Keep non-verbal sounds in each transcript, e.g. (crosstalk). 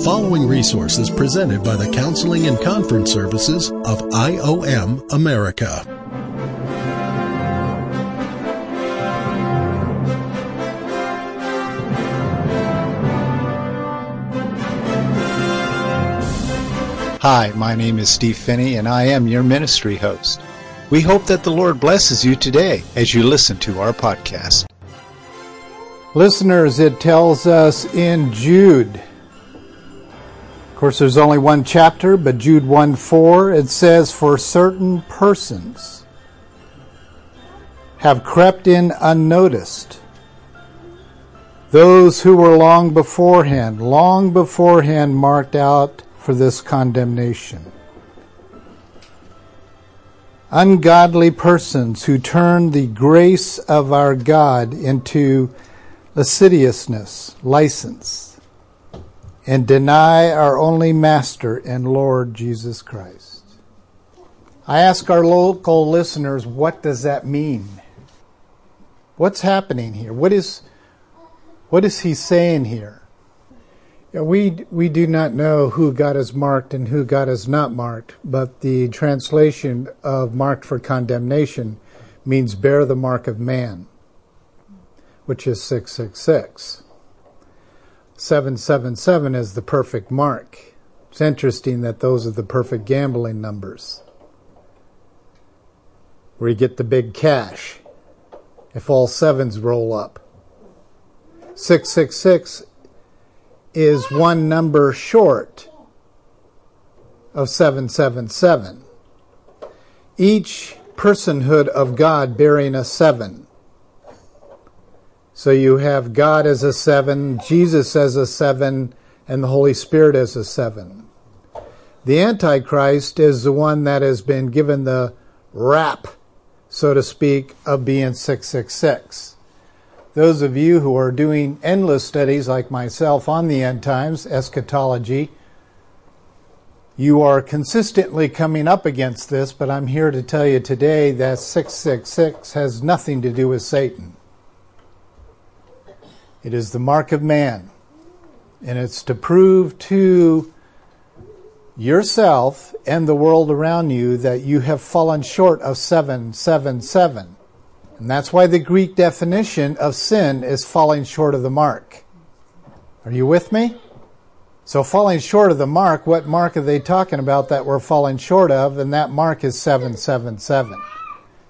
The following resource is presented by the Counseling and Conference Services of IOM America. Hi, my name is Steve Phinney, and I am your ministry host. We hope that the Lord blesses you today as you listen to our podcast. Listeners, it tells us in Jude. Of course, there's only one chapter, but Jude 1 4, it says, For certain persons have crept in unnoticed. Those who were long beforehand, long beforehand marked out for this condemnation. Ungodly persons who turn the grace of our God into lasciviousness, license, and deny our only Master and Lord Jesus Christ. I ask our local listeners, what does that mean? What's happening here? What is, what is he saying here? We, we do not know who God has marked and who God has not marked, but the translation of marked for condemnation means bear the mark of man which is 666. 777 is the perfect mark. It's interesting that those are the perfect gambling numbers. Where you get the big cash if all sevens roll up. 666 is one number short of 777. Each personhood of God bearing a seven. So you have God as a seven, Jesus as a seven, and the Holy Spirit as a seven. The Antichrist is the one that has been given the rap, so to speak, of being 666. Those of you who are doing endless studies like myself on the end times, eschatology, you are consistently coming up against this, but I'm here to tell you today that 666 has nothing to do with Satan. It is the mark of man. And it's to prove to yourself and the world around you that you have fallen short of 777. And that's why the Greek definition of sin is falling short of the mark. Are you with me? So, falling short of the mark, what mark are they talking about that we're falling short of? And that mark is 777.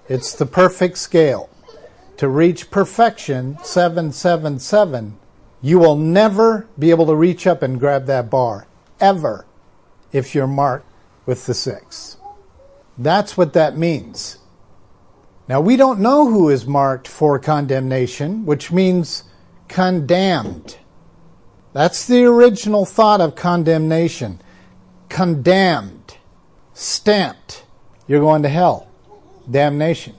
It's the perfect scale to reach perfection 777, you will never be able to reach up and grab that bar, ever, if you're marked with the six. That's what that means. Now, we don't know who is marked for condemnation, which means condemned. That's the original thought of condemnation. Condemned, stamped. You're going to hell. Damnation.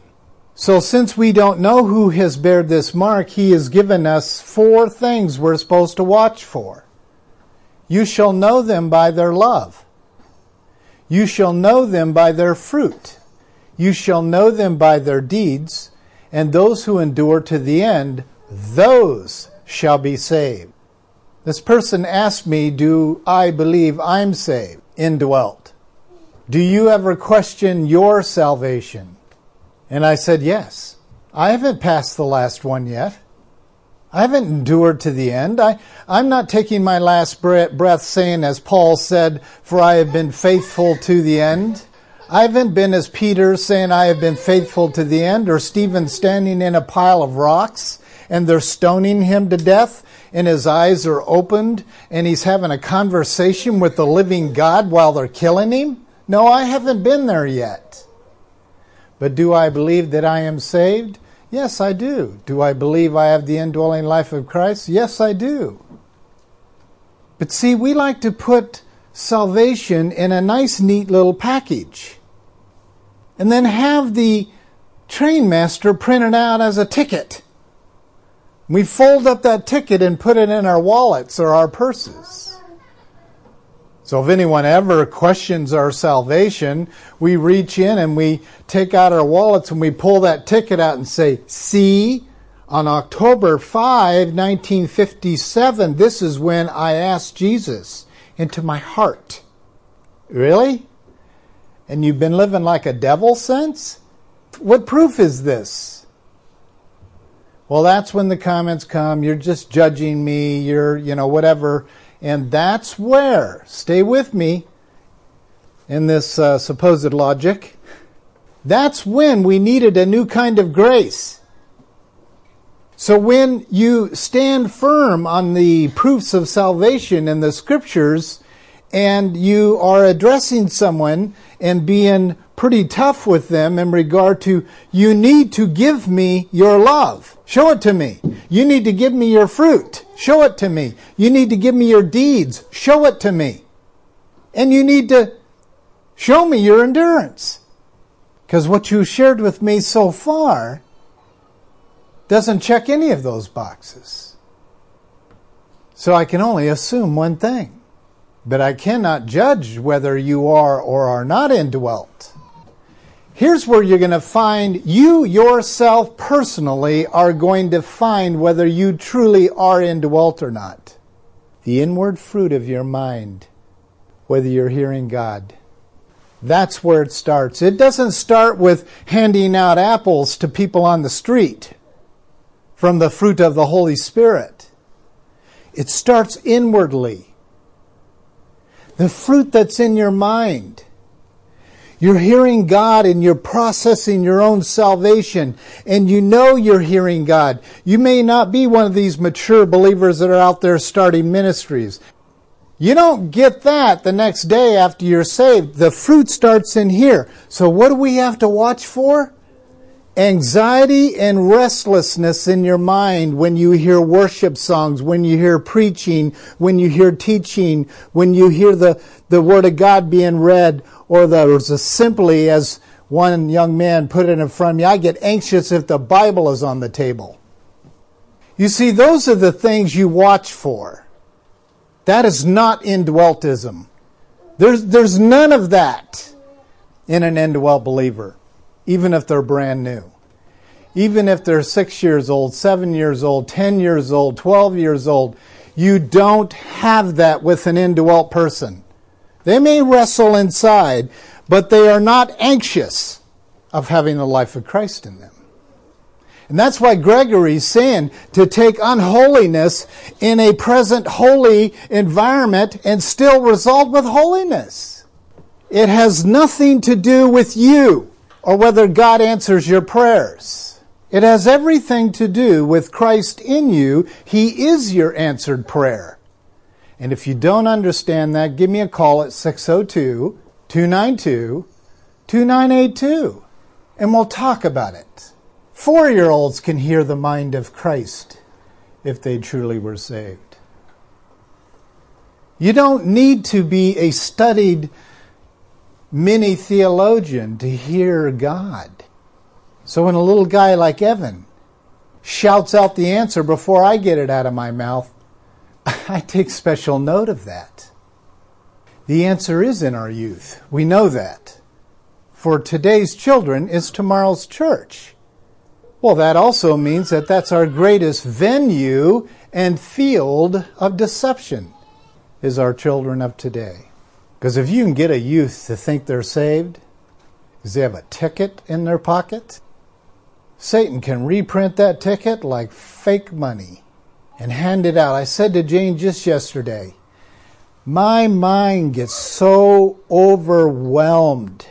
So, since we don't know who has bared this mark, he has given us four things we're supposed to watch for. You shall know them by their love. You shall know them by their fruit. You shall know them by their deeds. And those who endure to the end, those shall be saved. This person asked me, Do I believe I'm saved, indwelt? Do you ever question your salvation? And I said, Yes. I haven't passed the last one yet. I haven't endured to the end. I, I'm not taking my last breath saying, as Paul said, For I have been faithful to the end. I haven't been as Peter saying, I have been faithful to the end, or Stephen standing in a pile of rocks and they're stoning him to death and his eyes are opened and he's having a conversation with the living God while they're killing him. No, I haven't been there yet. But do I believe that I am saved? Yes, I do. Do I believe I have the indwelling life of Christ? Yes, I do. But see, we like to put salvation in a nice, neat little package and then have the train master print it out as a ticket. We fold up that ticket and put it in our wallets or our purses. So if anyone ever questions our salvation, we reach in and we take out our wallets and we pull that ticket out and say, see, on October 5, 1957, this is when I asked Jesus into my heart. Really? And you've been living like a devil since? What proof is this? Well, that's when the comments come. You're just judging me. You're, you know, whatever. And that's where, stay with me in this uh, supposed logic, that's when we needed a new kind of grace. So when you stand firm on the proofs of salvation in the scriptures and you are addressing someone and being pretty tough with them in regard to, you need to give me your love. Show it to me. You need to give me your fruit. Show it to me. You need to give me your deeds. Show it to me. And you need to show me your endurance. Because what you shared with me so far doesn't check any of those boxes. So I can only assume one thing. But I cannot judge whether you are or are not indwelt. Here's where you're going to find you yourself personally are going to find whether you truly are indwelt or not. The inward fruit of your mind, whether you're hearing God. That's where it starts. It doesn't start with handing out apples to people on the street from the fruit of the Holy Spirit. It starts inwardly. The fruit that's in your mind. You're hearing God and you're processing your own salvation and you know you're hearing God. You may not be one of these mature believers that are out there starting ministries. You don't get that the next day after you're saved. The fruit starts in here. So what do we have to watch for? Anxiety and restlessness in your mind when you hear worship songs, when you hear preaching, when you hear teaching, when you hear the, the Word of God being read, or the, simply as one young man put it in front of me, I get anxious if the Bible is on the table. You see, those are the things you watch for. That is not indweltism. There's, there's none of that in an indwelt believer even if they're brand new. Even if they're six years old, seven years old, 10 years old, 12 years old, you don't have that with an indwelt person. They may wrestle inside, but they are not anxious of having the life of Christ in them. And that's why Gregory's saying to take unholiness in a present holy environment and still result with holiness. It has nothing to do with you or whether God answers your prayers. It has everything to do with Christ in you. He is your answered prayer. And if you don't understand that, give me a call at 602 292 2982 and we'll talk about it. Four year olds can hear the mind of Christ if they truly were saved. You don't need to be a studied mini theologian to hear God. So when a little guy like Evan shouts out the answer before I get it out of my mouth, (laughs) I take special note of that. The answer is in our youth. We know that. For today's children is tomorrow's church. Well, that also means that that's our greatest venue and field of deception is our children of today. Because if you can get a youth to think they're saved, because they have a ticket in their pocket, Satan can reprint that ticket like fake money and hand it out. I said to Jane just yesterday, my mind gets so overwhelmed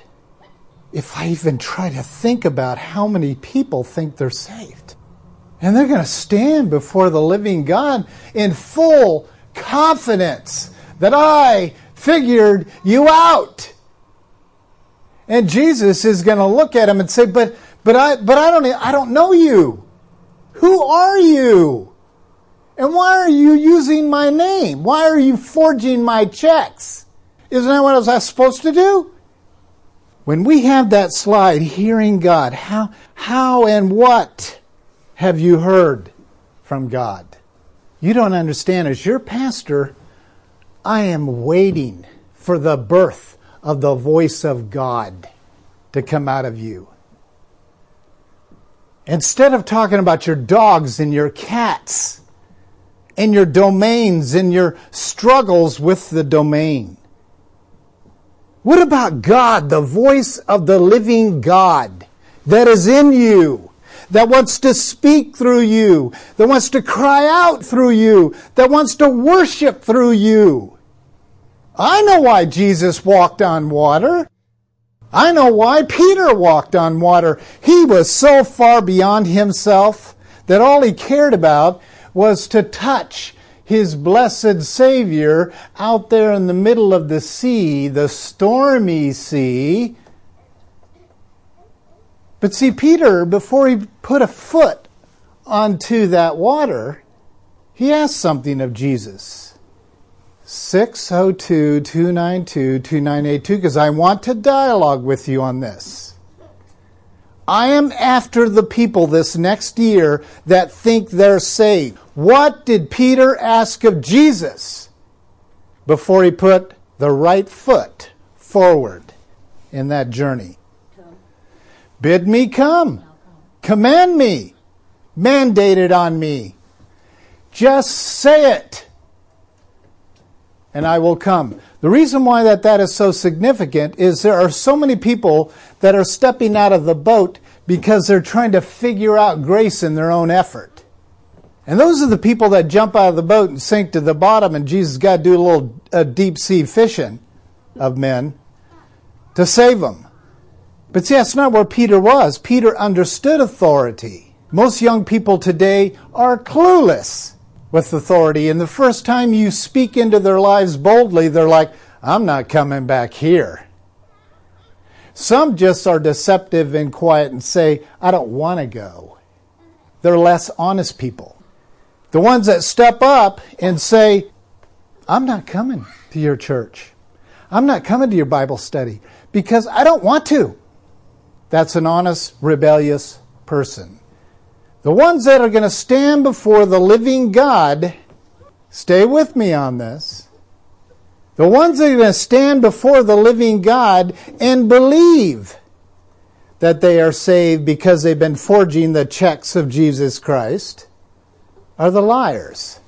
if I even try to think about how many people think they're saved. And they're going to stand before the living God in full confidence that I figured you out. And Jesus is going to look at him and say, "But but I but I don't I don't know you. Who are you? And why are you using my name? Why are you forging my checks? Isn't that what I was supposed to do?" When we have that slide, hearing God, how, how and what have you heard from God? You don't understand. As your pastor, I am waiting for the birth of the voice of God to come out of you. Instead of talking about your dogs and your cats and your domains and your struggles with the domain. What about God, the voice of the living God that is in you, that wants to speak through you, that wants to cry out through you, that wants to worship through you? I know why Jesus walked on water. I know why Peter walked on water. He was so far beyond himself that all he cared about was to touch his blessed Savior out there in the middle of the sea, the stormy sea. But see, Peter, before he put a foot onto that water, he asked something of Jesus. 602 292 2982, because I want to dialogue with you on this. I am after the people this next year that think they're saved. What did Peter ask of Jesus before he put the right foot forward in that journey? Bid me come. Command me. Mandate it on me. Just say it and I will come. The reason why that, that is so significant is there are so many people that are stepping out of the boat because they're trying to figure out grace in their own effort. And those are the people that jump out of the boat and sink to the bottom, and Jesus got to do a little uh, deep sea fishing of men to save them. But see, that's not where Peter was. Peter understood authority. Most young people today are clueless with authority. And the first time you speak into their lives boldly, they're like, I'm not coming back here. Some just are deceptive and quiet and say, I don't want to go. They're less honest people. The ones that step up and say, I'm not coming to your church. I'm not coming to your Bible study because I don't want to. That's an honest, rebellious person. The ones that are going to stand before the living God, stay with me on this. The ones that are going to stand before the living God and believe that they are saved because they've been forging the checks of Jesus Christ are the liars.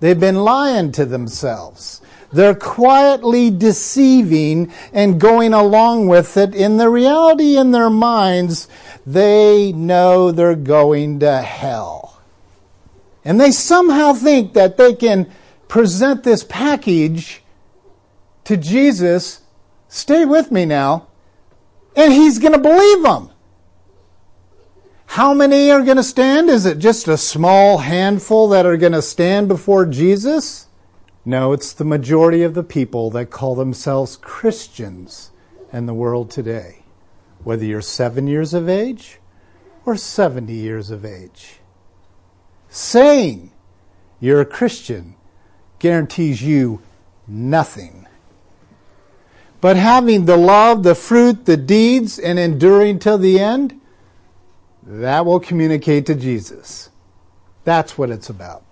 They've been lying to themselves. They're quietly deceiving and going along with it. In the reality in their minds, they know they're going to hell. And they somehow think that they can present this package to Jesus. Stay with me now. And he's going to believe them. How many are going to stand? Is it just a small handful that are going to stand before Jesus? No, it's the majority of the people that call themselves Christians in the world today whether you're seven years of age or 70 years of age. Saying you're a Christian guarantees you nothing. But having the love, the fruit, the deeds, and enduring till the end, that will communicate to Jesus. That's what it's about.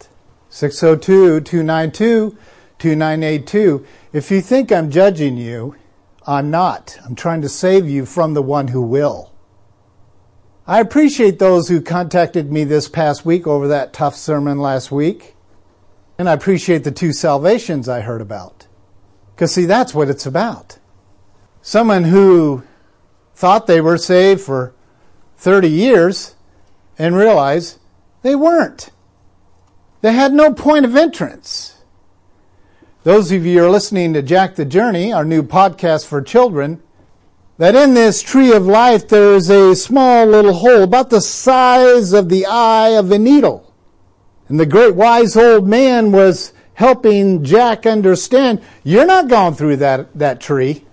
602 292 2982. If you think I'm judging you, I'm not. I'm trying to save you from the one who will. I appreciate those who contacted me this past week over that tough sermon last week. And I appreciate the two salvations I heard about. Because, see, that's what it's about. Someone who thought they were saved for 30 years and realized they weren't. They had no point of entrance. Those of you who are listening to Jack the Journey, our new podcast for children, that in this tree of life there is a small little hole about the size of the eye of a needle. And the great wise old man was helping Jack understand you're not going through that, that tree.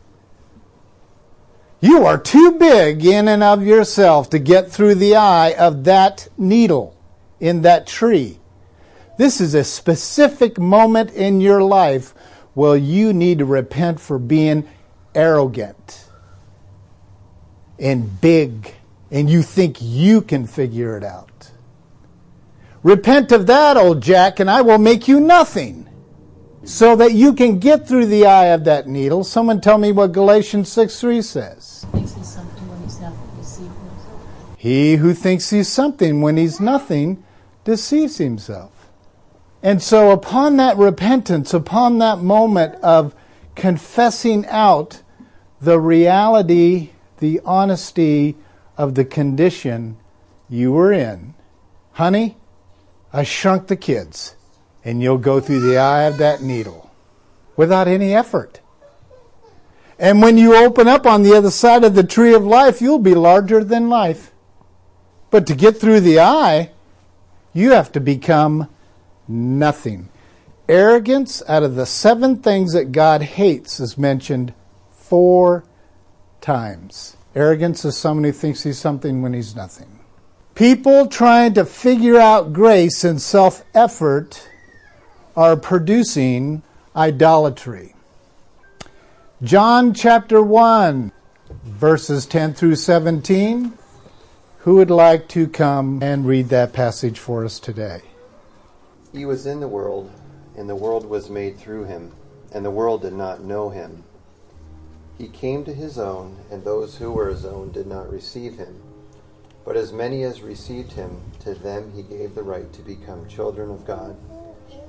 You are too big in and of yourself to get through the eye of that needle in that tree. This is a specific moment in your life where you need to repent for being arrogant and big, and you think you can figure it out. Repent of that, old Jack, and I will make you nothing so that you can get through the eye of that needle. Someone tell me what Galatians 6 3 says. He who thinks he's something when he's nothing deceives himself. And so, upon that repentance, upon that moment of confessing out the reality, the honesty of the condition you were in, honey, I shrunk the kids, and you'll go through the eye of that needle without any effort. And when you open up on the other side of the tree of life, you'll be larger than life. But to get through the eye, you have to become nothing. Arrogance, out of the seven things that God hates, is mentioned four times. Arrogance is someone who thinks he's something when he's nothing. People trying to figure out grace and self effort are producing idolatry. John chapter 1, verses 10 through 17. Who would like to come and read that passage for us today? He was in the world, and the world was made through him, and the world did not know him. He came to his own, and those who were his own did not receive him. But as many as received him, to them he gave the right to become children of God,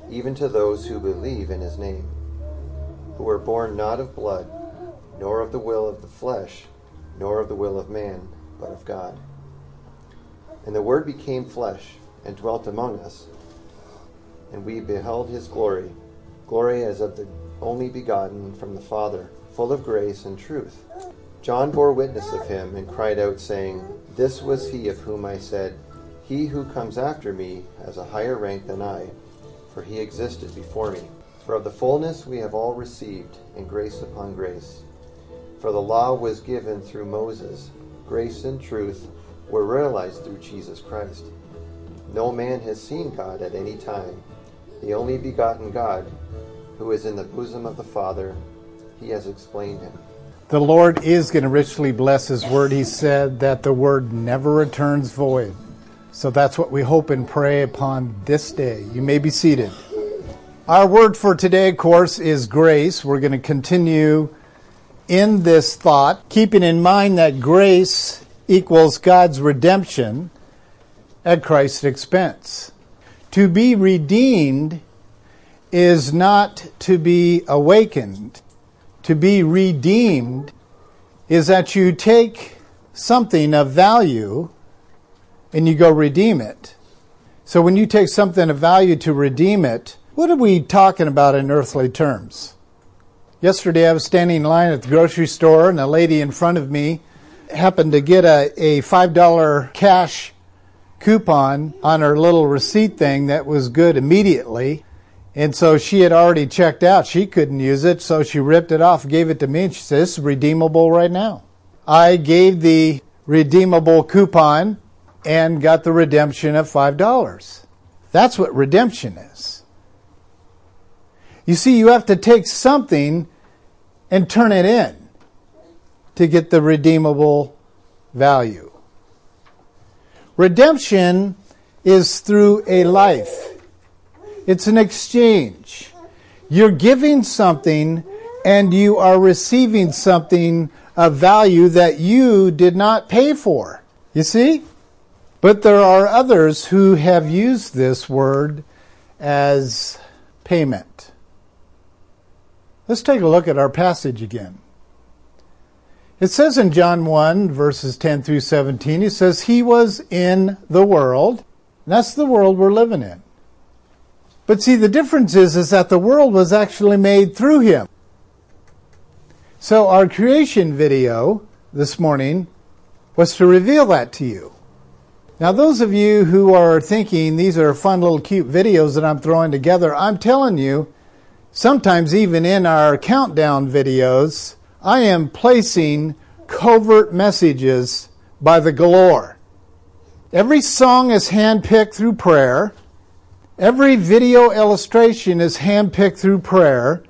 even to those who believe in his name, who were born not of blood, nor of the will of the flesh, nor of the will of man, but of God. And the Word became flesh, and dwelt among us, and we beheld his glory, glory as of the only begotten from the Father, full of grace and truth. John bore witness of him, and cried out, saying, This was he of whom I said, He who comes after me has a higher rank than I, for he existed before me. For of the fullness we have all received, and grace upon grace. For the law was given through Moses, grace and truth were realized through Jesus Christ. No man has seen God at any time. The only begotten God, who is in the bosom of the Father, he has explained him. The Lord is going to richly bless His word. He said that the word never returns void. So that's what we hope and pray upon this day. You may be seated. Our word for today, of course, is grace. We're going to continue in this thought, keeping in mind that grace equals God's redemption at Christ's expense. To be redeemed is not to be awakened to be redeemed is that you take something of value and you go redeem it. So when you take something of value to redeem it, what are we talking about in earthly terms? Yesterday I was standing in line at the grocery store and a lady in front of me happened to get a, a $5 cash coupon on her little receipt thing that was good immediately. And so she had already checked out. She couldn't use it, so she ripped it off, gave it to me, and she said, This is redeemable right now. I gave the redeemable coupon and got the redemption of $5. That's what redemption is. You see, you have to take something and turn it in to get the redeemable value. Redemption is through a life. It's an exchange. You're giving something and you are receiving something of value that you did not pay for. You see? But there are others who have used this word as payment. Let's take a look at our passage again. It says in John 1, verses 10 through 17, it says, He was in the world. And that's the world we're living in. But see, the difference is, is that the world was actually made through him. So our creation video this morning was to reveal that to you. Now, those of you who are thinking these are fun little cute videos that I'm throwing together, I'm telling you, sometimes even in our countdown videos, I am placing covert messages by the galore. Every song is handpicked through prayer. Every video illustration is handpicked through prayer.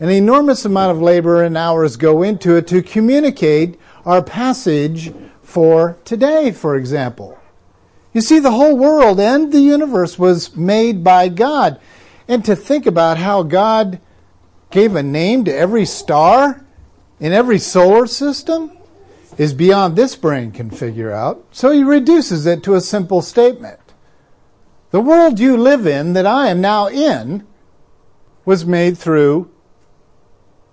An enormous amount of labor and hours go into it to communicate our passage for today, for example. You see, the whole world and the universe was made by God. And to think about how God gave a name to every star in every solar system is beyond this brain can figure out. So he reduces it to a simple statement The world you live in, that I am now in, was made through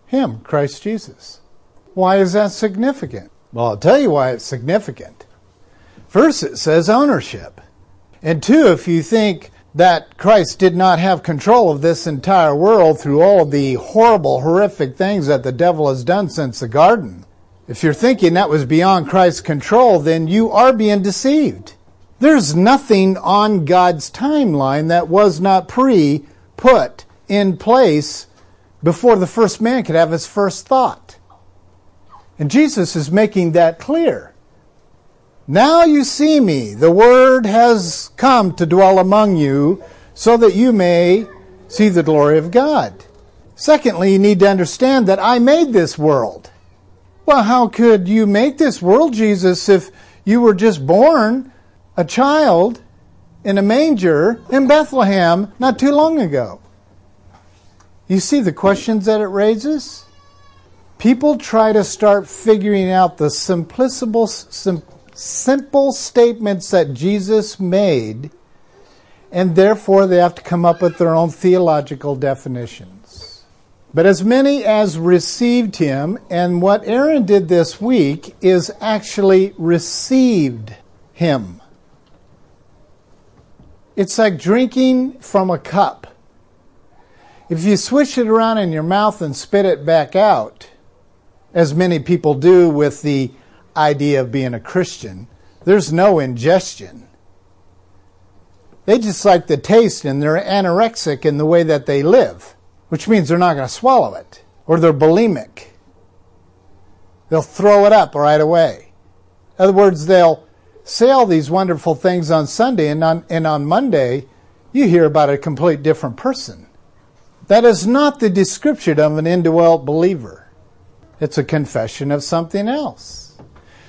Him, Christ Jesus. Why is that significant? Well, I'll tell you why it's significant. First, it says ownership. And two, if you think that Christ did not have control of this entire world through all of the horrible, horrific things that the devil has done since the garden, if you're thinking that was beyond Christ's control, then you are being deceived. There's nothing on God's timeline that was not pre put in place before the first man could have his first thought. And Jesus is making that clear. Now you see me. The word has come to dwell among you so that you may see the glory of God. Secondly, you need to understand that I made this world. Well, how could you make this world, Jesus, if you were just born a child in a manger in Bethlehem not too long ago? You see the questions that it raises? People try to start figuring out the simple, simple statements that Jesus made, and therefore they have to come up with their own theological definitions. But as many as received him, and what Aaron did this week is actually received him. It's like drinking from a cup. If you swish it around in your mouth and spit it back out, as many people do with the idea of being a Christian, there's no ingestion. They just like the taste and they're anorexic in the way that they live, which means they're not going to swallow it, or they're bulimic. They'll throw it up right away. In other words, they'll say all these wonderful things on Sunday, and on, and on Monday, you hear about a complete different person. That is not the description of an indwelt believer. It's a confession of something else.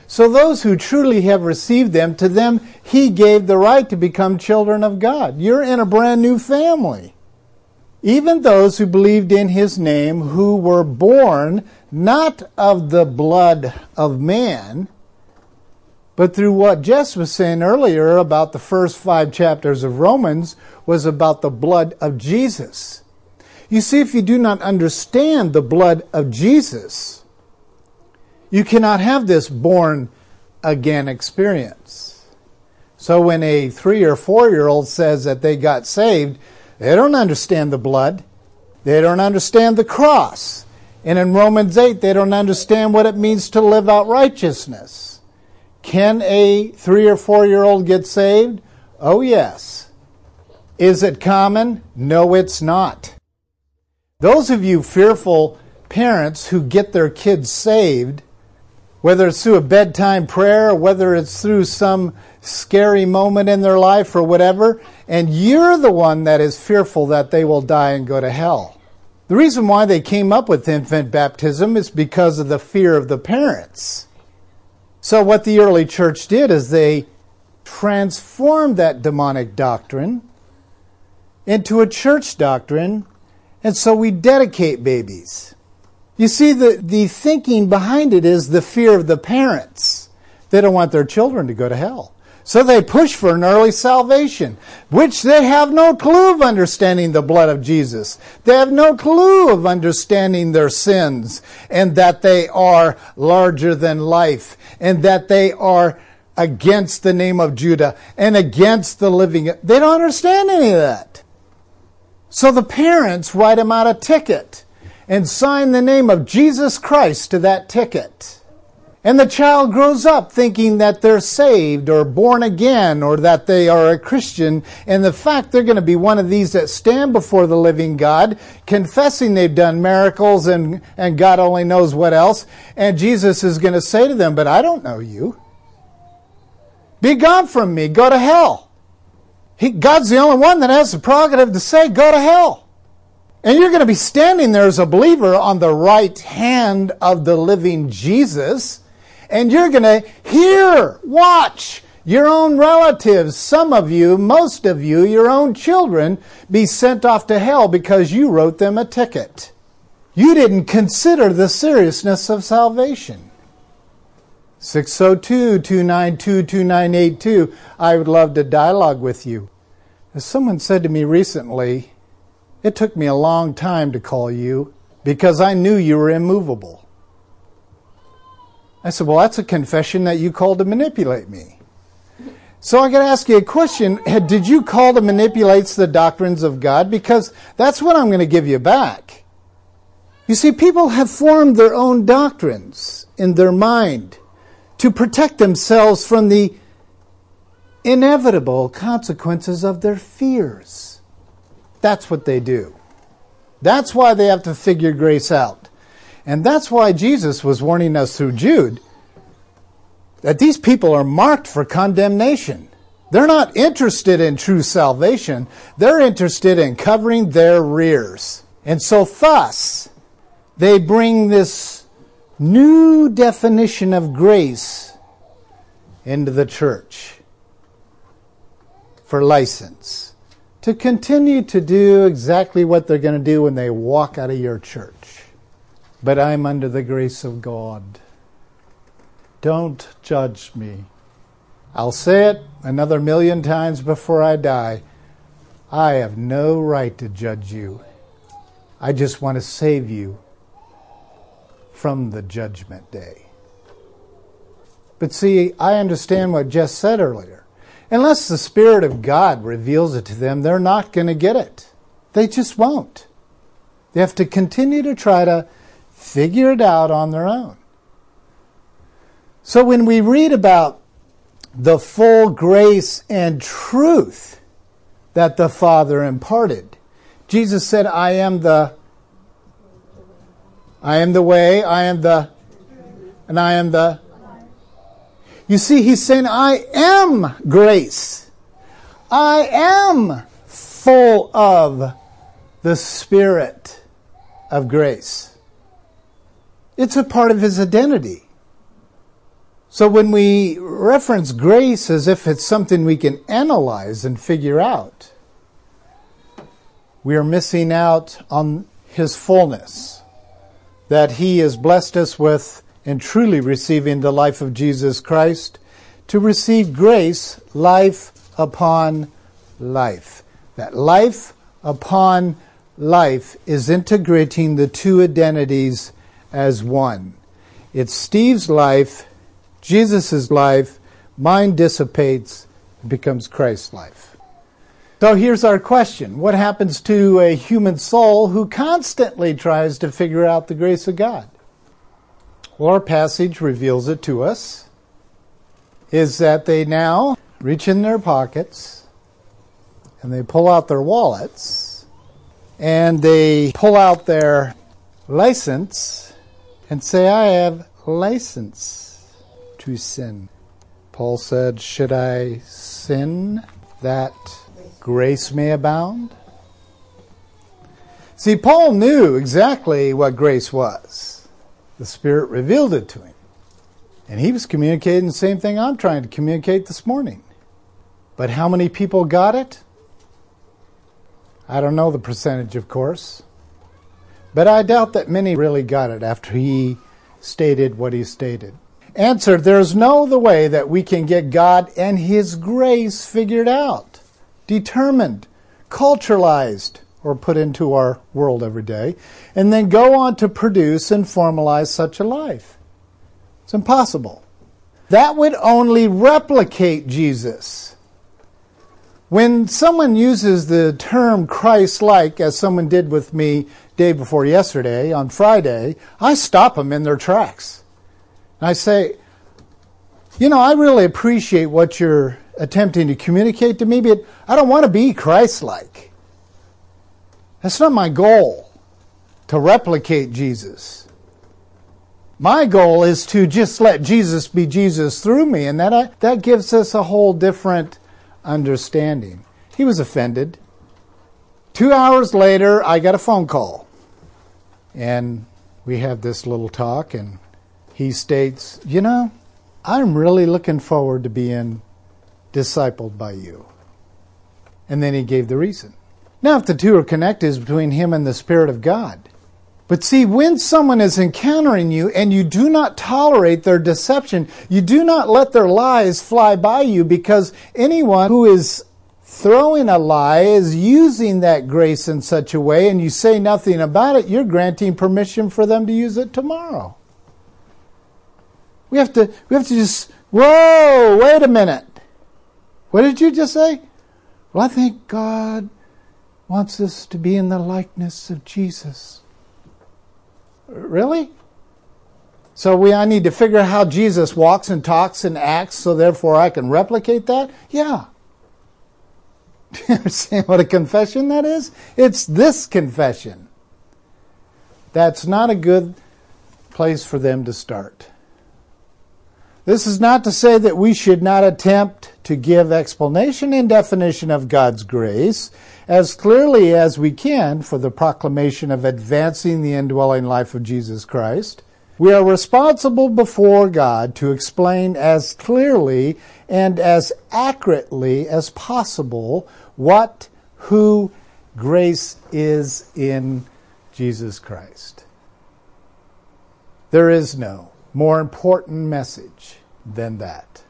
So those who truly have received them, to them he gave the right to become children of God. You're in a brand new family. Even those who believed in his name, who were born not of the blood of man, but through what Jess was saying earlier about the first five chapters of Romans, was about the blood of Jesus. You see, if you do not understand the blood of Jesus, you cannot have this born again experience. So when a three or four year old says that they got saved, they don't understand the blood. They don't understand the cross. And in Romans 8, they don't understand what it means to live out righteousness. Can a three or four year old get saved? Oh, yes. Is it common? No, it's not. Those of you fearful parents who get their kids saved, whether it's through a bedtime prayer whether it's through some scary moment in their life or whatever, and you're the one that is fearful that they will die and go to hell. The reason why they came up with infant baptism is because of the fear of the parents. So, what the early church did is they transformed that demonic doctrine into a church doctrine and so we dedicate babies. You see, the, the thinking behind it is the fear of the parents. They don't want their children to go to hell. So they push for an early salvation, which they have no clue of understanding the blood of Jesus. They have no clue of understanding their sins and that they are larger than life and that they are against the name of Judah and against the living. They don't understand any of that. So the parents write them out a ticket and sign the name of Jesus Christ to that ticket. And the child grows up thinking that they're saved or born again or that they are a Christian. And the fact they're going to be one of these that stand before the living God, confessing they've done miracles and, and God only knows what else. And Jesus is going to say to them, But I don't know you. Be gone from me. Go to hell. He, God's the only one that has the prerogative to say, go to hell. And you're going to be standing there as a believer on the right hand of the living Jesus, and you're going to hear, watch your own relatives, some of you, most of you, your own children, be sent off to hell because you wrote them a ticket. You didn't consider the seriousness of salvation. 602 292 2982. I would love to dialogue with you. As someone said to me recently, it took me a long time to call you because I knew you were immovable. I said, Well, that's a confession that you called to manipulate me. So I got to ask you a question. Did you call to manipulate the doctrines of God? Because that's what I'm going to give you back. You see, people have formed their own doctrines in their mind to protect themselves from the inevitable consequences of their fears. That's what they do. That's why they have to figure grace out. And that's why Jesus was warning us through Jude that these people are marked for condemnation. They're not interested in true salvation. They're interested in covering their rears. And so thus, they bring this new definition of grace into the church for license to continue to do exactly what they're going to do when they walk out of your church. But I'm under the grace of God. Don't judge me. I'll say it another million times before I die. I have no right to judge you. I just want to save you from the judgment day. But see, I understand what Jess said earlier. Unless the Spirit of God reveals it to them, they're not going to get it. They just won't. They have to continue to try to figure it out on their own. So when we read about the full grace and truth that the Father imparted, Jesus said, I am the I am the way, I am the, and I am the. You see, he's saying, I am grace. I am full of the Spirit of grace. It's a part of his identity. So when we reference grace as if it's something we can analyze and figure out, we are missing out on his fullness that He has blessed us with in truly receiving the life of Jesus Christ, to receive grace, life upon life. That life upon life is integrating the two identities as one. It's Steve's life, Jesus' life, mine dissipates, becomes Christ's life. So here's our question What happens to a human soul who constantly tries to figure out the grace of God? Well, our passage reveals it to us is that they now reach in their pockets and they pull out their wallets and they pull out their license and say, I have license to sin. Paul said, Should I sin that grace may abound? See, Paul knew exactly what grace was. The Spirit revealed it to him. And he was communicating the same thing I'm trying to communicate this morning. But how many people got it? I don't know the percentage, of course. But I doubt that many really got it after he stated what he stated. Answer There's no other way that we can get God and His grace figured out determined, culturalized, or put into our world every day, and then go on to produce and formalize such a life. It's impossible. That would only replicate Jesus. When someone uses the term Christ like, as someone did with me day before yesterday on Friday, I stop them in their tracks. And I say, you know, I really appreciate what you're attempting to communicate to me, but I don't want to be Christ like. That's not my goal to replicate Jesus. My goal is to just let Jesus be Jesus through me, and that, I, that gives us a whole different understanding. He was offended. Two hours later, I got a phone call. And we have this little talk, and he states, You know, I'm really looking forward to being discipled by you. And then he gave the reason. Now, if the two are connected, between him and the Spirit of God. But see, when someone is encountering you and you do not tolerate their deception, you do not let their lies fly by you because anyone who is throwing a lie is using that grace in such a way and you say nothing about it, you're granting permission for them to use it tomorrow. We have to we have to just whoa, wait a minute. What did you just say? Well, I think God wants us to be in the likeness of Jesus. Really? So we I need to figure out how Jesus walks and talks and acts so therefore I can replicate that? Yeah. Do (laughs) you understand what a confession that is? It's this confession. That's not a good place for them to start. This is not to say that we should not attempt to give explanation and definition of God's grace as clearly as we can for the proclamation of advancing the indwelling life of Jesus Christ. We are responsible before God to explain as clearly and as accurately as possible what, who grace is in Jesus Christ. There is no more important message than that.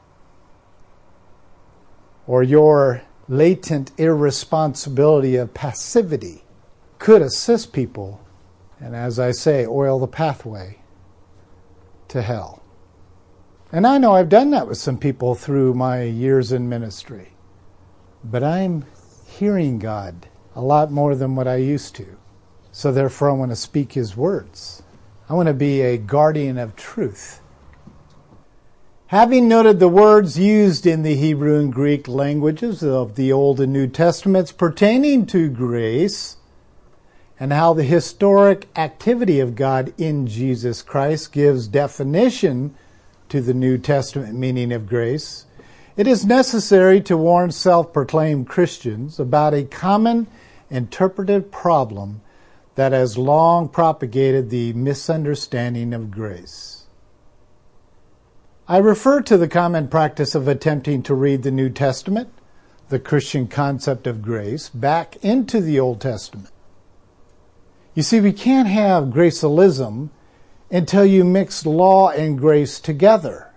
Or your latent irresponsibility of passivity could assist people, and as I say, oil the pathway to hell. And I know I've done that with some people through my years in ministry. But I'm hearing God a lot more than what I used to. So therefore, I want to speak His words. I want to be a guardian of truth. Having noted the words used in the Hebrew and Greek languages of the Old and New Testaments pertaining to grace, and how the historic activity of God in Jesus Christ gives definition to the New Testament meaning of grace, it is necessary to warn self proclaimed Christians about a common interpretive problem that has long propagated the misunderstanding of grace. I refer to the common practice of attempting to read the New Testament, the Christian concept of grace, back into the Old Testament. You see, we can't have gracialism until you mix law and grace together.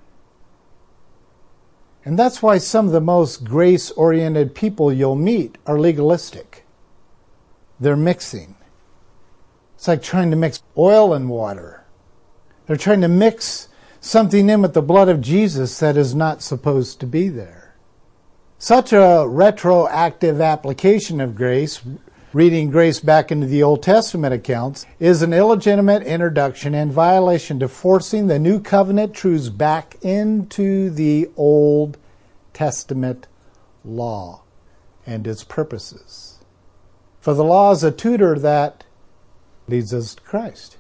And that's why some of the most grace oriented people you'll meet are legalistic. They're mixing. It's like trying to mix oil and water. They're trying to mix something in with the blood of Jesus that is not supposed to be there. Such a retroactive application of grace, reading grace back into the Old Testament accounts, is an illegitimate introduction and violation to forcing the new covenant truths back into the Old Testament law and its purposes. For the law is a tutor that leads us to Christ.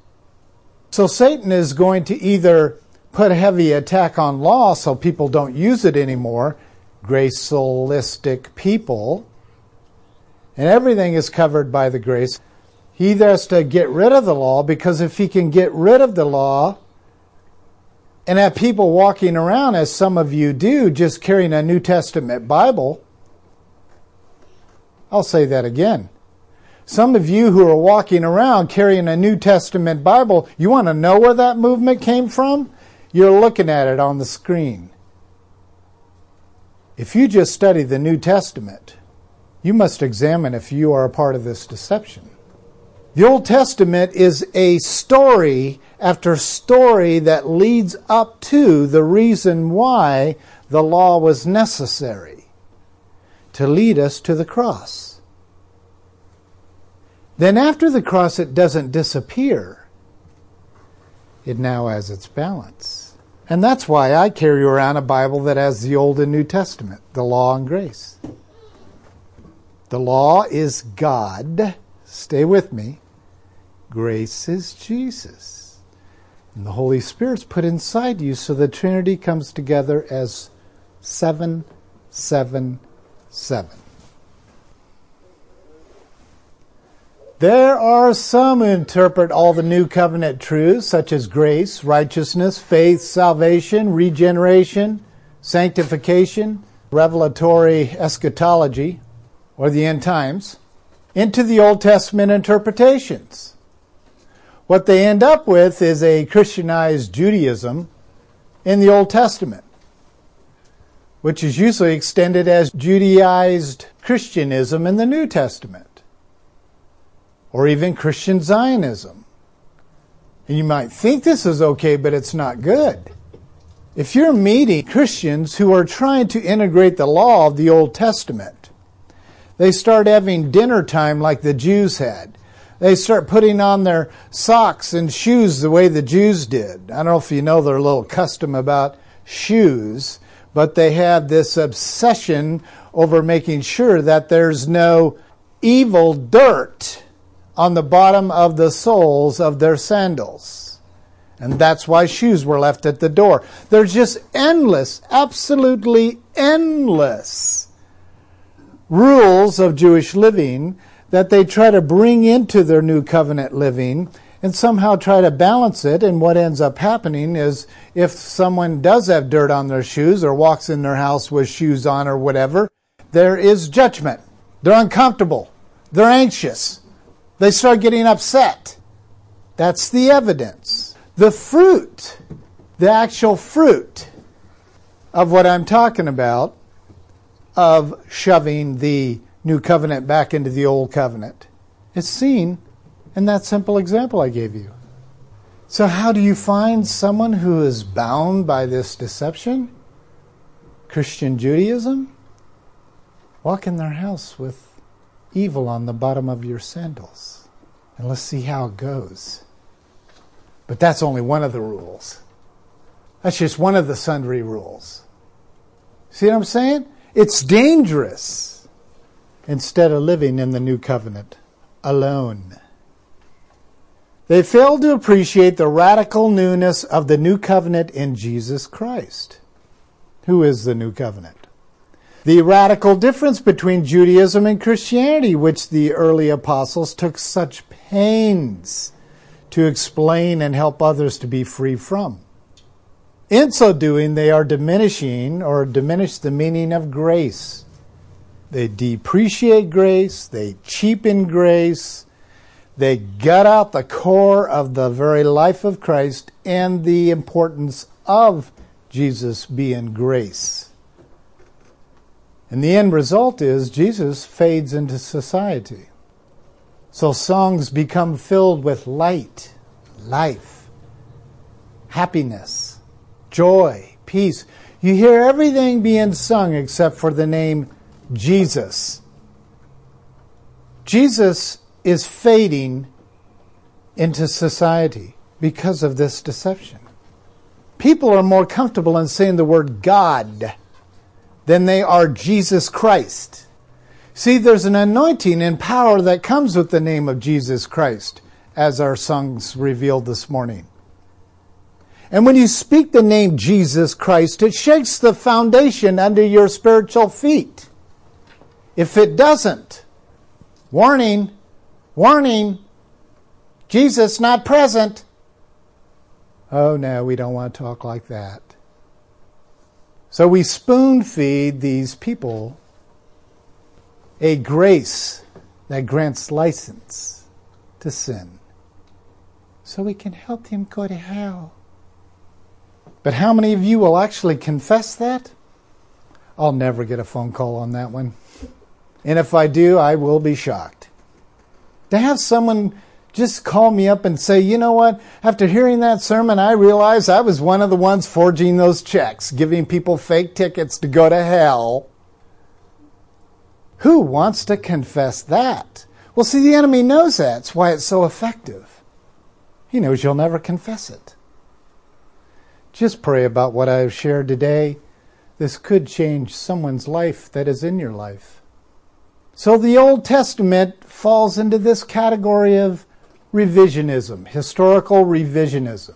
So Satan is going to either put heavy attack on law so people don't use it anymore, gracialistic people, and everything is covered by the grace. He has to get rid of the law because if he can get rid of the law, and have people walking around, as some of you do, just carrying a New Testament Bible. I'll say that again. Some of you who are walking around carrying a New Testament Bible, you want to know where that movement came from? You're looking at it on the screen. If you just study the New Testament, you must examine if you are a part of this deception. The Old Testament is a story after story that leads up to the reason why the law was necessary to lead us to the cross. Then, after the cross, it doesn't disappear, it now has its balance. And that's why I carry around a Bible that has the Old and New Testament, the law and grace. The law is God. Stay with me. Grace is Jesus. And the Holy Spirit's put inside you so the Trinity comes together as 777. There are some who interpret all the new covenant truths, such as grace, righteousness, faith, salvation, regeneration, sanctification, revelatory eschatology, or the end times, into the Old Testament interpretations. What they end up with is a Christianized Judaism in the Old Testament, which is usually extended as Judaized Christianism in the New Testament, or even Christian Zionism. And you might think this is okay, but it's not good. If you're meeting Christians who are trying to integrate the law of the Old Testament, they start having dinner time like the Jews had. They start putting on their socks and shoes the way the Jews did. I don't know if you know their little custom about shoes, but they have this obsession over making sure that there's no evil dirt on the bottom of the soles of their sandals. And that's why shoes were left at the door. There's just endless, absolutely endless rules of Jewish living that they try to bring into their new covenant living and somehow try to balance it. And what ends up happening is if someone does have dirt on their shoes or walks in their house with shoes on or whatever, there is judgment. They're uncomfortable. They're anxious. They start getting upset. That's the evidence the fruit, the actual fruit of what I'm talking about, of shoving the new covenant back into the old covenant, is seen in that simple example I gave you. So, how do you find someone who is bound by this deception? Christian Judaism? Walk in their house with evil on the bottom of your sandals. And let's see how it goes. But that's only one of the rules. That's just one of the sundry rules. See what I'm saying? It's dangerous instead of living in the new covenant alone. They fail to appreciate the radical newness of the new covenant in Jesus Christ. Who is the new covenant? The radical difference between Judaism and Christianity, which the early apostles took such pains to explain and help others to be free from. In so doing, they are diminishing or diminish the meaning of grace. They depreciate grace, they cheapen grace, they gut out the core of the very life of Christ and the importance of Jesus being grace. And the end result is Jesus fades into society. So songs become filled with light, life, happiness, joy, peace. You hear everything being sung except for the name Jesus. Jesus is fading into society because of this deception. People are more comfortable in saying the word God than they are Jesus Christ. See, there's an anointing and power that comes with the name of Jesus Christ, as our songs revealed this morning. And when you speak the name Jesus Christ, it shakes the foundation under your spiritual feet. If it doesn't, warning, warning, Jesus not present. Oh no, we don't want to talk like that. So we spoon feed these people a grace that grants license to sin so we can help him go to hell. But how many of you will actually confess that? I'll never get a phone call on that one. And if I do, I will be shocked. To have someone just call me up and say, you know what, after hearing that sermon, I realized I was one of the ones forging those checks, giving people fake tickets to go to hell. Who wants to confess that? Well, see, the enemy knows that. that's why it's so effective. He knows you'll never confess it. Just pray about what I have shared today. This could change someone's life that is in your life. So the Old Testament falls into this category of revisionism, historical revisionism.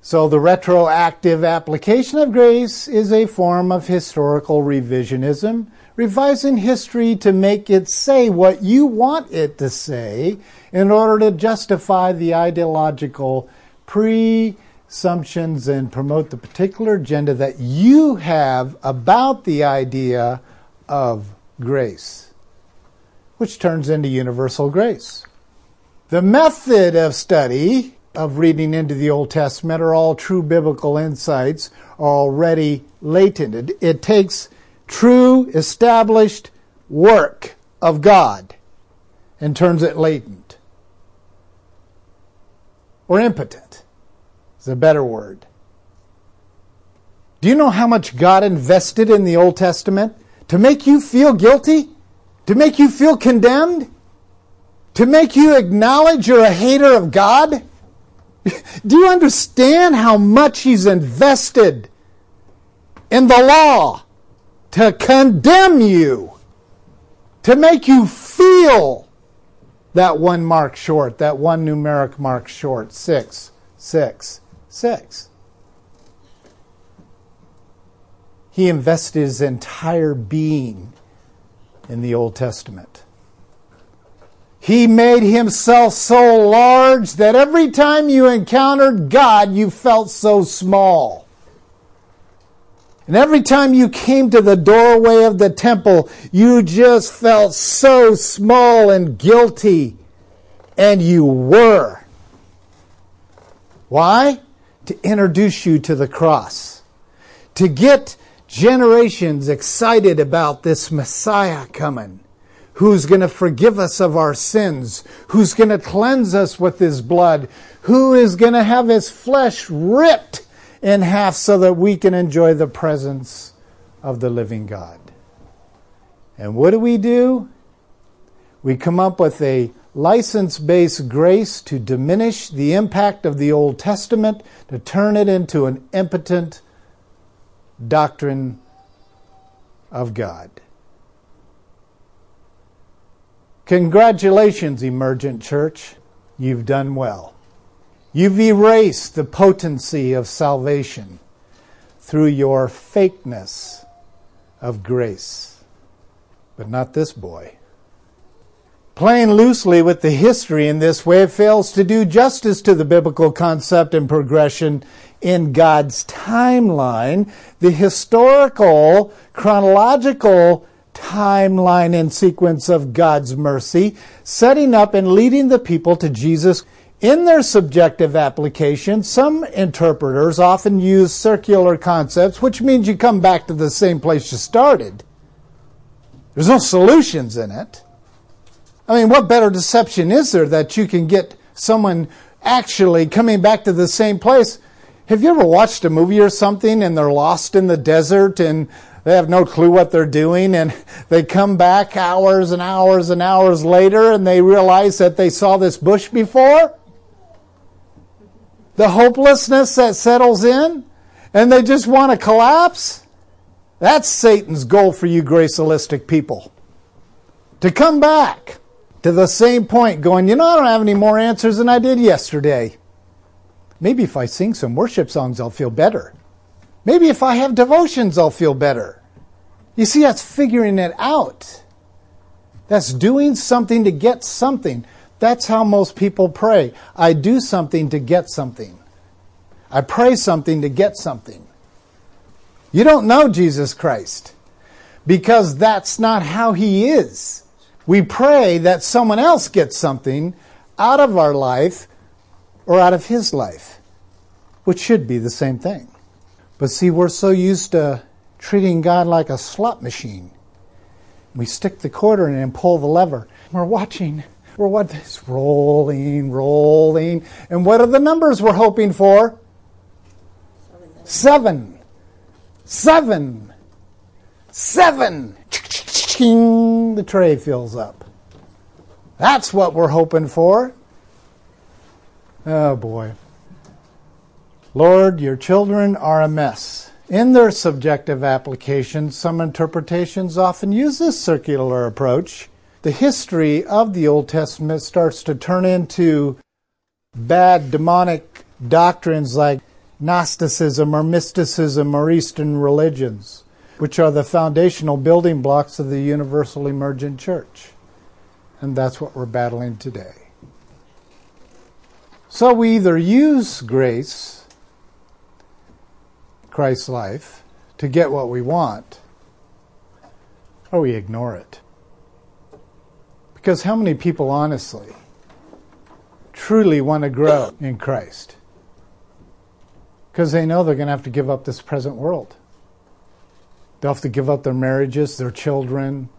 So the retroactive application of grace is a form of historical revisionism revising history to make it say what you want it to say in order to justify the ideological presumptions and promote the particular agenda that you have about the idea of grace, which turns into universal grace. The method of study of reading into the Old Testament are all true biblical insights are already latent. It, it takes true, established work of God and turns it latent. Or impotent is a better word. Do you know how much God invested in the Old Testament? To make you feel guilty? To make you feel condemned? To make you acknowledge you're a hater of God? (laughs) Do you understand how much He's invested in the law to condemn you? To make you feel that one mark short, that one numeric mark short, six, six, six. He invested his entire being in the Old Testament. He made himself so large that every time you encountered God, you felt so small. And every time you came to the doorway of the temple, you just felt so small and guilty. And you were. Why? To introduce you to the cross. To get generations excited about this Messiah coming, who's going to forgive us of our sins, who's going to cleanse us with his blood, who is going to have his flesh ripped in half so that we can enjoy the presence of the living God. And what do we do? We come up with a license based grace to diminish the impact of the Old Testament, to turn it into an impotent doctrine of God. Congratulations, Emergent Church. You've done well. You've erased the potency of salvation through your fakeness of grace. But not this boy. Playing loosely with the history in this way fails to do justice to the biblical concept and progression in God's timeline, the historical, chronological timeline and sequence of God's mercy, setting up and leading the people to Jesus. In their subjective application, some interpreters often use circular concepts, which means you come back to the same place you started. There's no solutions in it. I mean, what better deception is there that you can get someone actually coming back to the same place? Have you ever watched a movie or something and they're lost in the desert and they have no clue what they're doing and they come back hours and hours and hours later and they realize that they saw this bush before? The hopelessness that settles in and they just want to collapse? That's Satan's goal for you gracialistic people. To come back to the same point, going, you know, I don't have any more answers than I did yesterday. Maybe if I sing some worship songs, I'll feel better. Maybe if I have devotions, I'll feel better. You see, that's figuring it out. That's doing something to get something. That's how most people pray. I do something to get something. I pray something to get something. You don't know Jesus Christ because that's not how he is. We pray that someone else gets something out of our life or out of his life, which should be the same thing. But see, we're so used to treating God like a slot machine. We stick the quarter in and pull the lever. We're watching. We're what it's rolling, rolling. And what are the numbers we're hoping for? Seven. Seven. Seven. The tray fills up. That's what we're hoping for. Oh boy. Lord, your children are a mess. In their subjective application, some interpretations often use this circular approach. The history of the Old Testament starts to turn into bad demonic doctrines like Gnosticism or mysticism or Eastern religions, which are the foundational building blocks of the universal emergent church. And that's what we're battling today. So we either use grace, Christ's life, to get what we want, or we ignore it. Because how many people honestly truly want to grow in Christ? Because they know they're going to have to give up this present world. They'll have to give up their marriages, their children,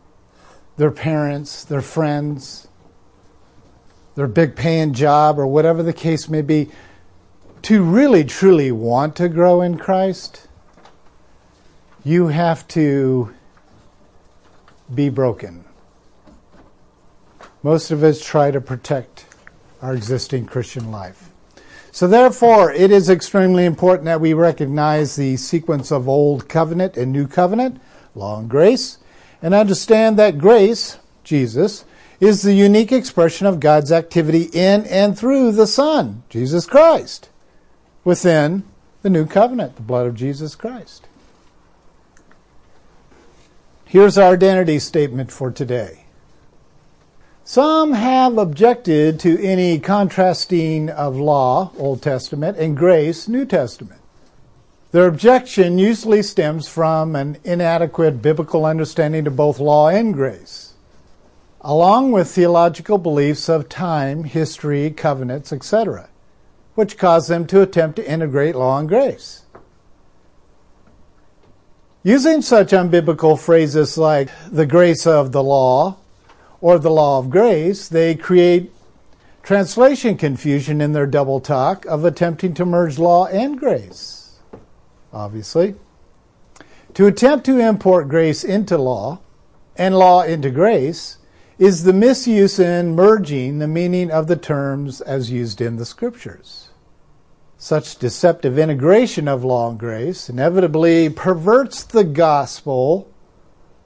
their parents, their friends, their big paying job, or whatever the case may be. To really truly want to grow in Christ, you have to be broken. Most of us try to protect our existing Christian life. So, therefore, it is extremely important that we recognize the sequence of Old Covenant and New Covenant, law and grace, and understand that grace, Jesus, is the unique expression of God's activity in and through the Son, Jesus Christ, within the New Covenant, the blood of Jesus Christ. Here's our identity statement for today. Some have objected to any contrasting of law, Old Testament, and grace, New Testament. Their objection usually stems from an inadequate biblical understanding of both law and grace, along with theological beliefs of time, history, covenants, etc., which cause them to attempt to integrate law and grace. Using such unbiblical phrases like the grace of the law, or the law of grace, they create translation confusion in their double talk of attempting to merge law and grace. Obviously. To attempt to import grace into law and law into grace is the misuse and merging the meaning of the terms as used in the scriptures. Such deceptive integration of law and grace inevitably perverts the gospel,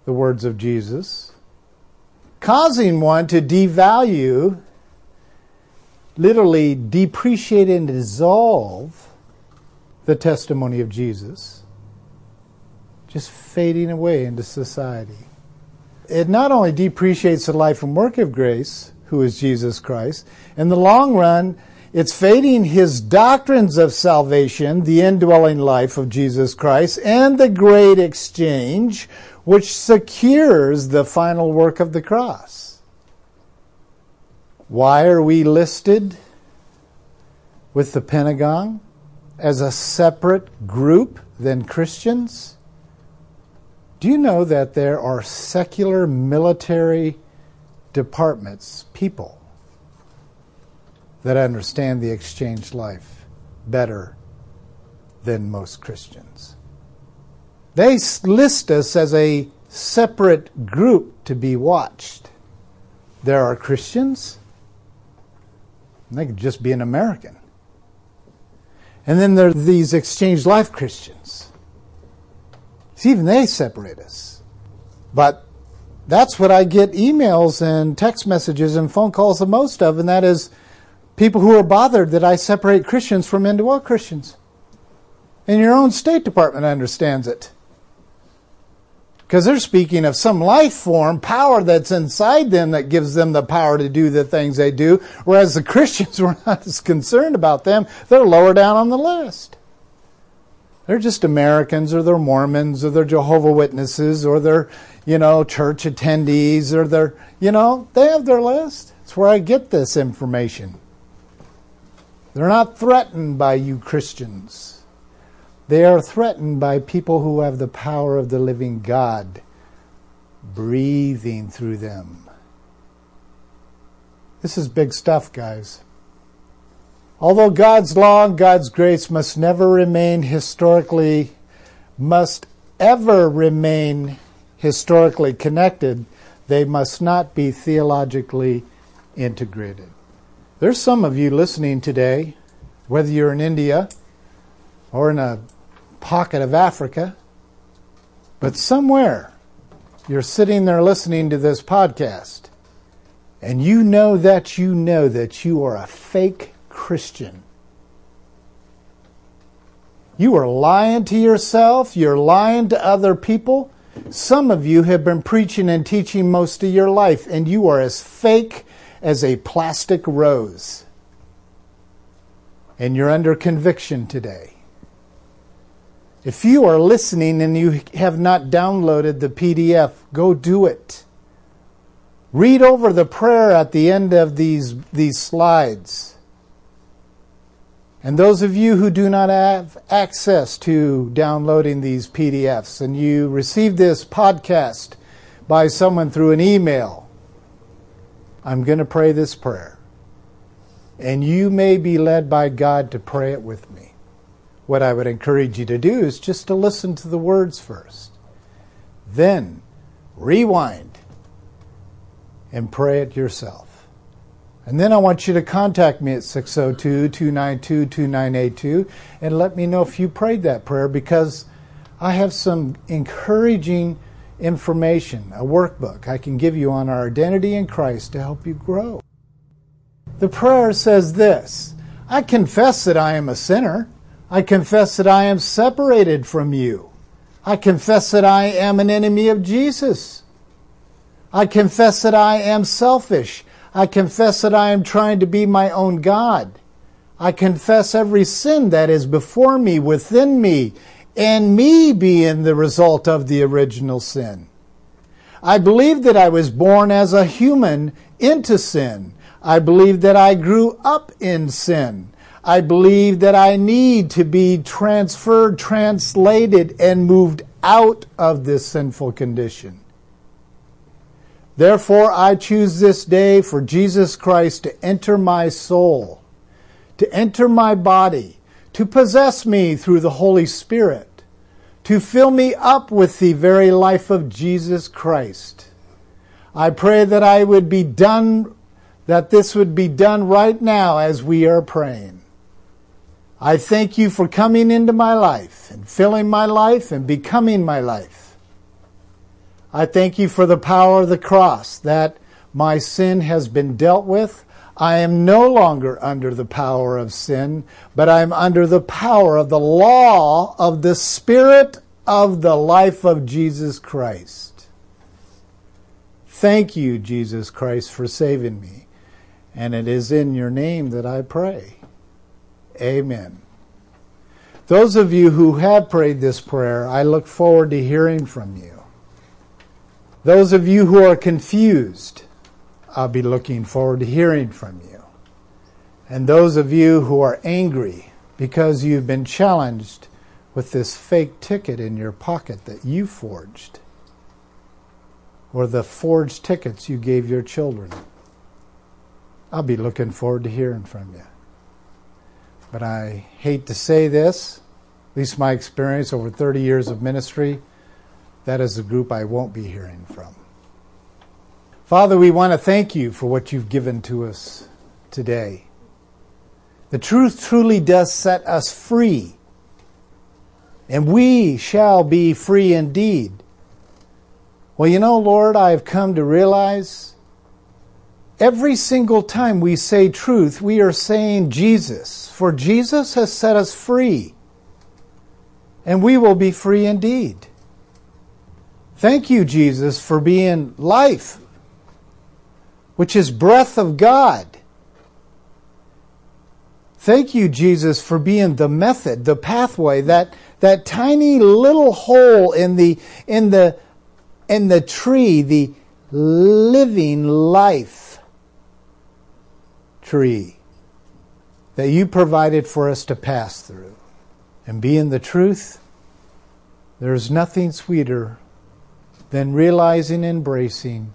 the words of Jesus, causing one to devalue, literally depreciate and dissolve the testimony of Jesus, just fading away into society. It not only depreciates the life and work of grace, who is Jesus Christ, in the long run, it's fading his doctrines of salvation, the indwelling life of Jesus Christ, and the great exchange, which secures the final work of the cross. Why are we listed with the Pentagon as a separate group than Christians? Do you know that there are secular military departments, people, that understand the exchange life better than most Christians? They list us as a separate group to be watched. There are Christians, they could just be an American. And then there are these exchange life Christians. See, even they separate us. But that's what I get emails and text messages and phone calls the most of, and that is people who are bothered that I separate Christians from indwelt Christians. And your own State Department understands it. Because they're speaking of some life form, power that's inside them that gives them the power to do the things they do. Whereas the (laughs) Christians were not as concerned about them. They're lower down on the list. They're just Americans or they're Mormons or they're Jehovah Witnesses or they're, you know, church attendees or they're, you know, they have their list. It's where I get this information. They're not threatened by you Christians. They are threatened by people who have the power of the living God breathing through them. This is big stuff, guys. Although God's law and God's grace must never remain historically, must ever remain historically connected, they must not be theologically integrated. There's some of you listening today, whether you're in India or in a pocket of Africa, but somewhere you're sitting there listening to this podcast and you know that you know that you are a fake Christian. You are lying to yourself, you're lying to other people. Some of you have been preaching and teaching most of your life, and you are as fake as a plastic rose. And you're under conviction today. If you are listening and you have not downloaded the PDF, go do it. Read over the prayer at the end of these, these slides. And those of you who do not have access to downloading these PDFs and you receive this podcast by someone through an email, I'm going to pray this prayer. And you may be led by God to pray it with me. What I would encourage you to do is just to listen to the words first. Then rewind and pray it yourself. And then I want you to contact me at 602 292 2982 and let me know if you prayed that prayer because I have some encouraging information, a workbook I can give you on our identity in Christ to help you grow. The prayer says this I confess that I am a sinner. I confess that I am separated from you. I confess that I am an enemy of Jesus. I confess that I am selfish I confess that I am trying to be my own God. I confess every sin that is before me, within me, and me being the result of the original sin. I believe that I was born as a human into sin. I believe that I grew up in sin. I believe that I need to be transferred, translated, and moved out of this sinful condition. Therefore, I choose this day for Jesus Christ to enter my soul, to enter my body, to possess me through the Holy Spirit, to fill me up with the very life of Jesus Christ. I pray that I would be done, that this would be done right now as we are praying. I thank you for coming into my life and filling my life and becoming my life. I thank you for the power of the cross that my sin has been dealt with. I am no longer under the power of sin, but I am under the power of the law of the Spirit of the life of Jesus Christ. Thank you, Jesus Christ, for saving me. And it is in your name that I pray. Amen. Those of you who have prayed this prayer, I look forward to hearing from you. Those of you who are confused, I'll be looking forward to hearing from you. And those of you who are angry because you've been challenged with this fake ticket in your pocket that you forged, or the forged tickets you gave your children, I'll be looking forward to hearing from you. But I hate to say this, at least my experience over 30 years of ministry that is a group I won't be hearing from. Father, we want to thank you for what you've given to us today. The truth truly does set us free, and we shall be free indeed. Well, you know, Lord, I've come to realize every single time we say truth, we are saying Jesus, for Jesus has set us free, and we will be free indeed. Thank you, Jesus, for being life, which is breath of God. Thank you, Jesus, for being the method, the pathway, that, that tiny little hole in the, in the, in the tree, the living life tree that you provided for us to pass through. And being the truth, there's nothing sweeter then realizing and embracing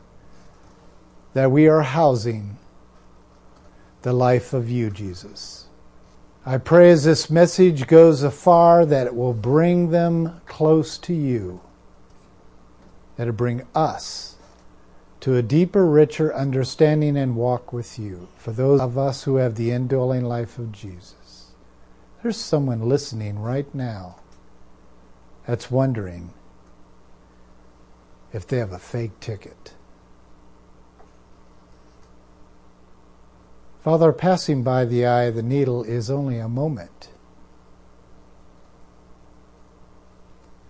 that we are housing the life of you, Jesus. I pray as this message goes afar that it will bring them close to you, that it bring us to a deeper, richer understanding and walk with you for those of us who have the indwelling life of Jesus. There's someone listening right now that's wondering if they have a fake ticket. Father, passing by the eye of the needle is only a moment.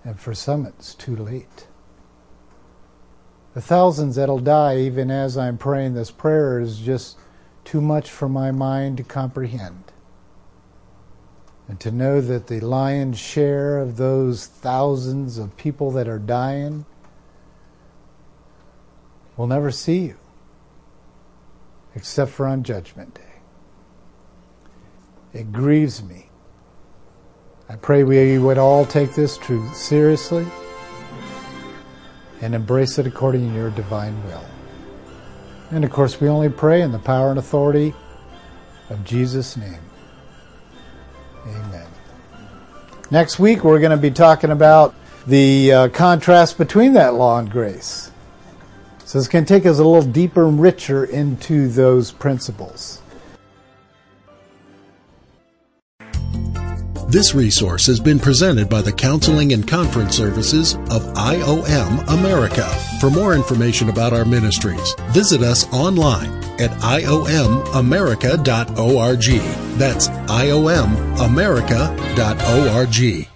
And for some, it's too late. The thousands that'll die even as I'm praying this prayer is just too much for my mind to comprehend. And to know that the lion's share of those thousands of people that are dying will never see you except for on Judgment Day. It grieves me. I pray we would all take this truth seriously and embrace it according to your divine will. And of course, we only pray in the power and authority of Jesus' name. Amen. Next week, we're going to be talking about the uh, contrast between that law and grace. So it's going to take us a little deeper and richer into those principles. This resource has been presented by the Counseling and Conference Services of IOM America. For more information about our ministries, visit us online at iomamerica.org. That's iomamerica.org.